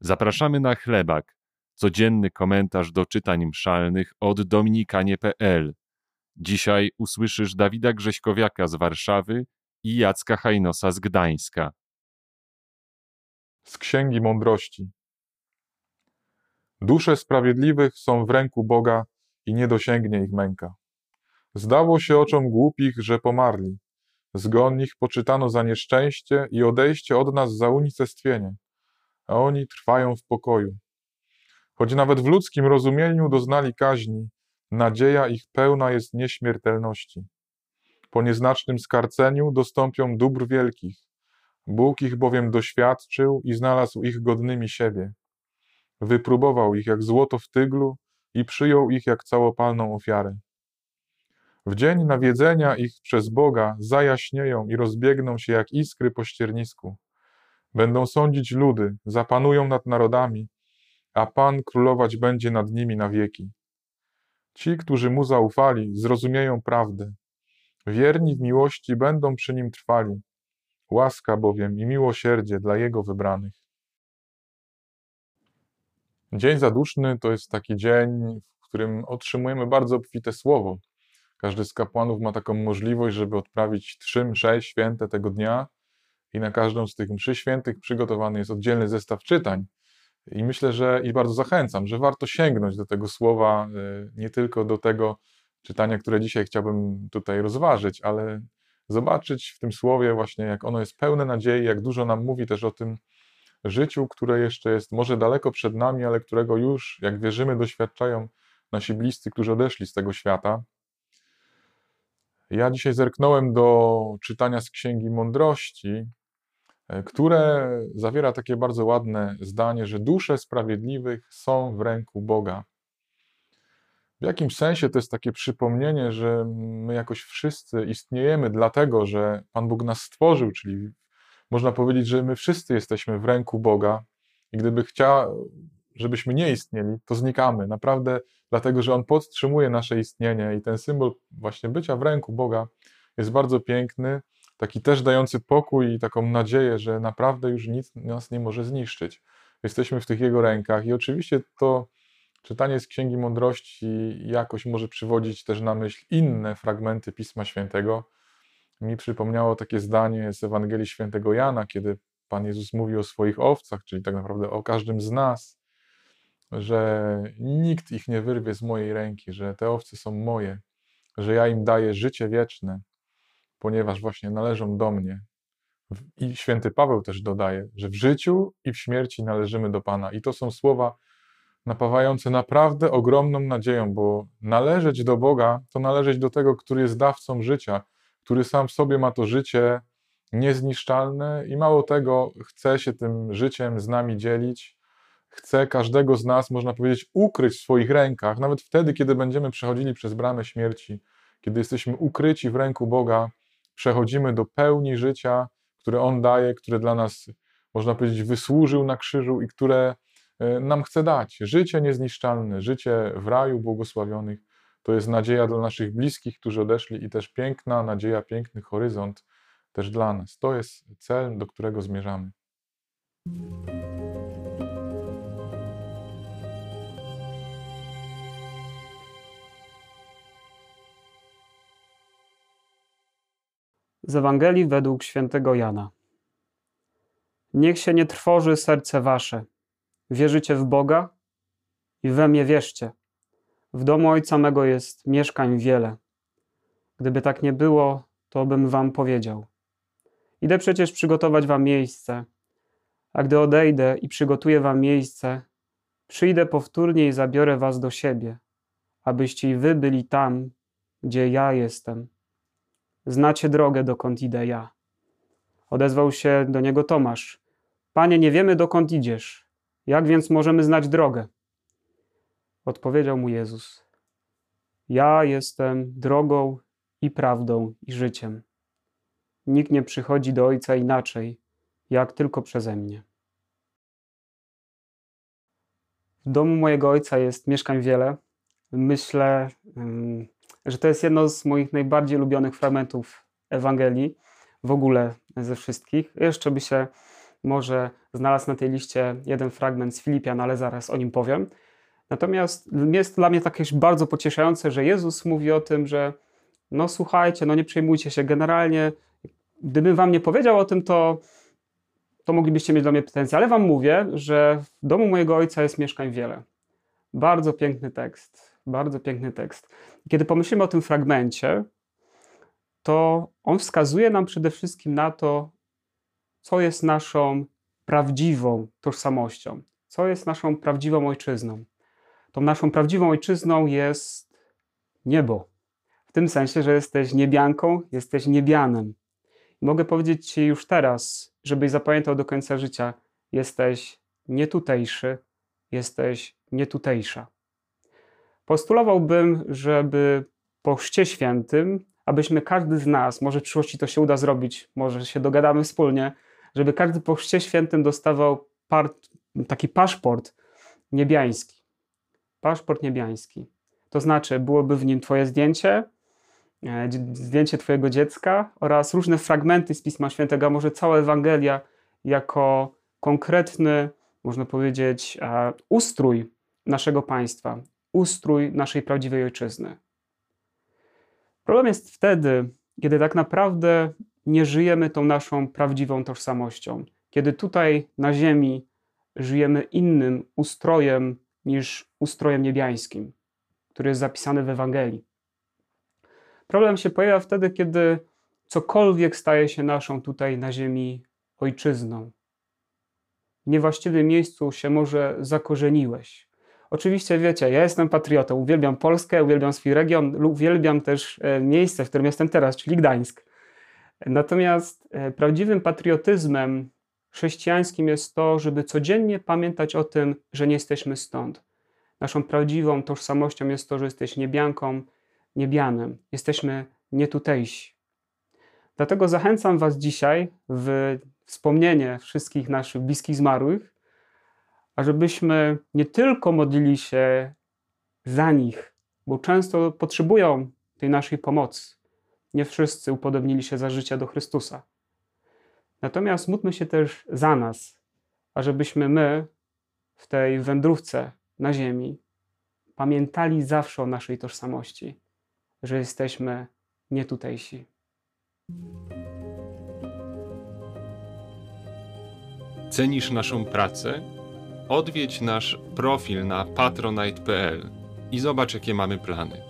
Zapraszamy na chlebak, codzienny komentarz do czytań mszalnych od dominikanie.pl. Dzisiaj usłyszysz Dawida Grześkowiaka z Warszawy i Jacka Hajnosa z Gdańska. Z Księgi Mądrości. Dusze sprawiedliwych są w ręku Boga i nie dosięgnie ich męka. Zdało się oczom głupich, że pomarli. Zgon ich poczytano za nieszczęście i odejście od nas za unicestwienie a oni trwają w pokoju. Choć nawet w ludzkim rozumieniu doznali kaźni, nadzieja ich pełna jest nieśmiertelności. Po nieznacznym skarceniu dostąpią dóbr wielkich. Bóg ich bowiem doświadczył i znalazł ich godnymi siebie. Wypróbował ich jak złoto w tyglu i przyjął ich jak całopalną ofiarę. W dzień nawiedzenia ich przez Boga zajaśnieją i rozbiegną się jak iskry po ściernisku. Będą sądzić ludy, zapanują nad narodami, a Pan królować będzie nad nimi na wieki. Ci, którzy mu zaufali, zrozumieją prawdę. Wierni w miłości będą przy nim trwali. Łaska bowiem i miłosierdzie dla jego wybranych. Dzień zaduszny to jest taki dzień, w którym otrzymujemy bardzo obfite słowo. Każdy z kapłanów ma taką możliwość, żeby odprawić trzy msze święte tego dnia i na każdą z tych mszy świętych przygotowany jest oddzielny zestaw czytań. I myślę, że i bardzo zachęcam, że warto sięgnąć do tego słowa, e, nie tylko do tego czytania, które dzisiaj chciałbym tutaj rozważyć, ale zobaczyć w tym słowie właśnie, jak ono jest pełne nadziei, jak dużo nam mówi też o tym życiu, które jeszcze jest może daleko przed nami, ale którego już, jak wierzymy, doświadczają nasi bliscy, którzy odeszli z tego świata. Ja dzisiaj zerknąłem do czytania z Księgi Mądrości, które zawiera takie bardzo ładne zdanie, że dusze sprawiedliwych są w ręku Boga. W jakimś sensie to jest takie przypomnienie, że my jakoś wszyscy istniejemy dlatego, że Pan Bóg nas stworzył, czyli można powiedzieć, że my wszyscy jesteśmy w ręku Boga i gdyby chciał, żebyśmy nie istnieli, to znikamy. Naprawdę dlatego, że On podtrzymuje nasze istnienie i ten symbol właśnie bycia w ręku Boga jest bardzo piękny taki też dający pokój i taką nadzieję, że naprawdę już nic nas nie może zniszczyć. Jesteśmy w tych Jego rękach i oczywiście to czytanie z Księgi Mądrości jakoś może przywodzić też na myśl inne fragmenty Pisma Świętego. Mi przypomniało takie zdanie z Ewangelii Świętego Jana, kiedy Pan Jezus mówi o swoich owcach, czyli tak naprawdę o każdym z nas, że nikt ich nie wyrwie z mojej ręki, że te owce są moje, że ja im daję życie wieczne, ponieważ właśnie należą do mnie. I święty Paweł też dodaje, że w życiu i w śmierci należymy do Pana. I to są słowa napawające naprawdę ogromną nadzieją, bo należeć do Boga to należeć do tego, który jest dawcą życia, który sam w sobie ma to życie niezniszczalne i mało tego, chce się tym życiem z nami dzielić, chce każdego z nas, można powiedzieć, ukryć w swoich rękach, nawet wtedy, kiedy będziemy przechodzili przez bramę śmierci, kiedy jesteśmy ukryci w ręku Boga, przechodzimy do pełni życia, które On daje, które dla nas, można powiedzieć, wysłużył na krzyżu i które e, nam chce dać. Życie niezniszczalne, życie w raju błogosławionych. To jest nadzieja dla naszych bliskich, którzy odeszli, i też piękna nadzieja, piękny horyzont też dla nas. To jest cel, do którego zmierzamy. Z Ewangelii według świętego Jana. Niech się nie trwoży serce wasze. Wierzycie w Boga i we mnie wierzcie. W domu Ojca mego jest mieszkań wiele. Gdyby tak nie było, to bym wam powiedział. Idę przecież przygotować wam miejsce, a gdy odejdę i przygotuję wam miejsce, przyjdę powtórnie i zabiorę was do siebie, abyście i wy byli tam, gdzie ja jestem Znacie drogę, dokąd idę ja. Odezwał się do niego Tomasz. Panie, nie wiemy, dokąd idziesz. Jak więc możemy znać drogę? Odpowiedział mu Jezus. Ja jestem drogą i prawdą i życiem. Nikt nie przychodzi do Ojca inaczej, jak tylko przeze mnie. W domu mojego Ojca jest mieszkań wiele. Myślę, że to jest jedno z moich najbardziej ulubionych fragmentów Ewangelii, w ogóle ze wszystkich. Jeszcze by się może znalazł na tej liście jeden fragment z Filipian, ale zaraz o nim powiem. Natomiast jest dla mnie takie bardzo pocieszające, że Jezus mówi o tym, że no słuchajcie, no nie przejmujcie się. Generalnie, gdybym wam nie powiedział o tym, to, to moglibyście mieć do mnie pretensje, ale wam mówię, że w domu mojego ojca jest mieszkań wiele. Bardzo piękny tekst, bardzo piękny tekst. Kiedy pomyślimy o tym fragmencie, to on wskazuje nam przede wszystkim na to, co jest naszą prawdziwą tożsamością, co jest naszą prawdziwą ojczyzną. Tą naszą prawdziwą ojczyzną jest niebo. W tym sensie, że jesteś niebianką, jesteś niebianem. mogę powiedzieć Ci już teraz, żebyś zapamiętał do końca życia, jesteś nietutejszy, jesteś nietutejsza. Postulowałbym, żeby po chrzcie świętym, abyśmy każdy z nas, może w przyszłości to się uda zrobić, może się dogadamy wspólnie, żeby każdy po chrzcie świętym dostawał part, taki paszport niebiański. Paszport niebiański. To znaczy, byłoby w nim Twoje zdjęcie, e, zdjęcie Twojego dziecka oraz różne fragmenty z Pisma Świętego, a może cała Ewangelia jako konkretny, można powiedzieć, e, ustrój naszego państwa, ustrój naszej prawdziwej ojczyzny. Problem jest wtedy, kiedy tak naprawdę nie żyjemy tą naszą prawdziwą tożsamością, kiedy tutaj na Ziemi żyjemy innym ustrojem niż ustrojem niebiańskim, który jest zapisany w Ewangelii. Problem się pojawia wtedy, kiedy cokolwiek staje się naszą tutaj na Ziemi ojczyzną. W niewłaściwym miejscu się może zakorzeniłeś. Oczywiście wiecie, ja jestem patriotą, uwielbiam Polskę, uwielbiam swój region, uwielbiam też e, miejsce, w którym jestem teraz, czyli Gdańsk. Natomiast e, prawdziwym patriotyzmem chrześcijańskim jest to, żeby codziennie pamiętać o tym, że nie jesteśmy stąd. Naszą prawdziwą tożsamością jest to, że jesteś niebianką, niebianem. Jesteśmy nietutejsi. Dlatego zachęcam Was dzisiaj w wspomnienie wszystkich naszych bliskich zmarłych, ażebyśmy nie tylko modlili się za nich, bo często potrzebują tej naszej pomocy. Nie wszyscy upodobnili się za życia do Chrystusa. Natomiast módlmy się też za nas, ażebyśmy my w tej wędrówce na ziemi pamiętali zawsze o naszej tożsamości, że jesteśmy nietutejsi. Cenisz naszą pracę? Odwiedź nasz profil na patronite.pl i zobacz, jakie mamy plany.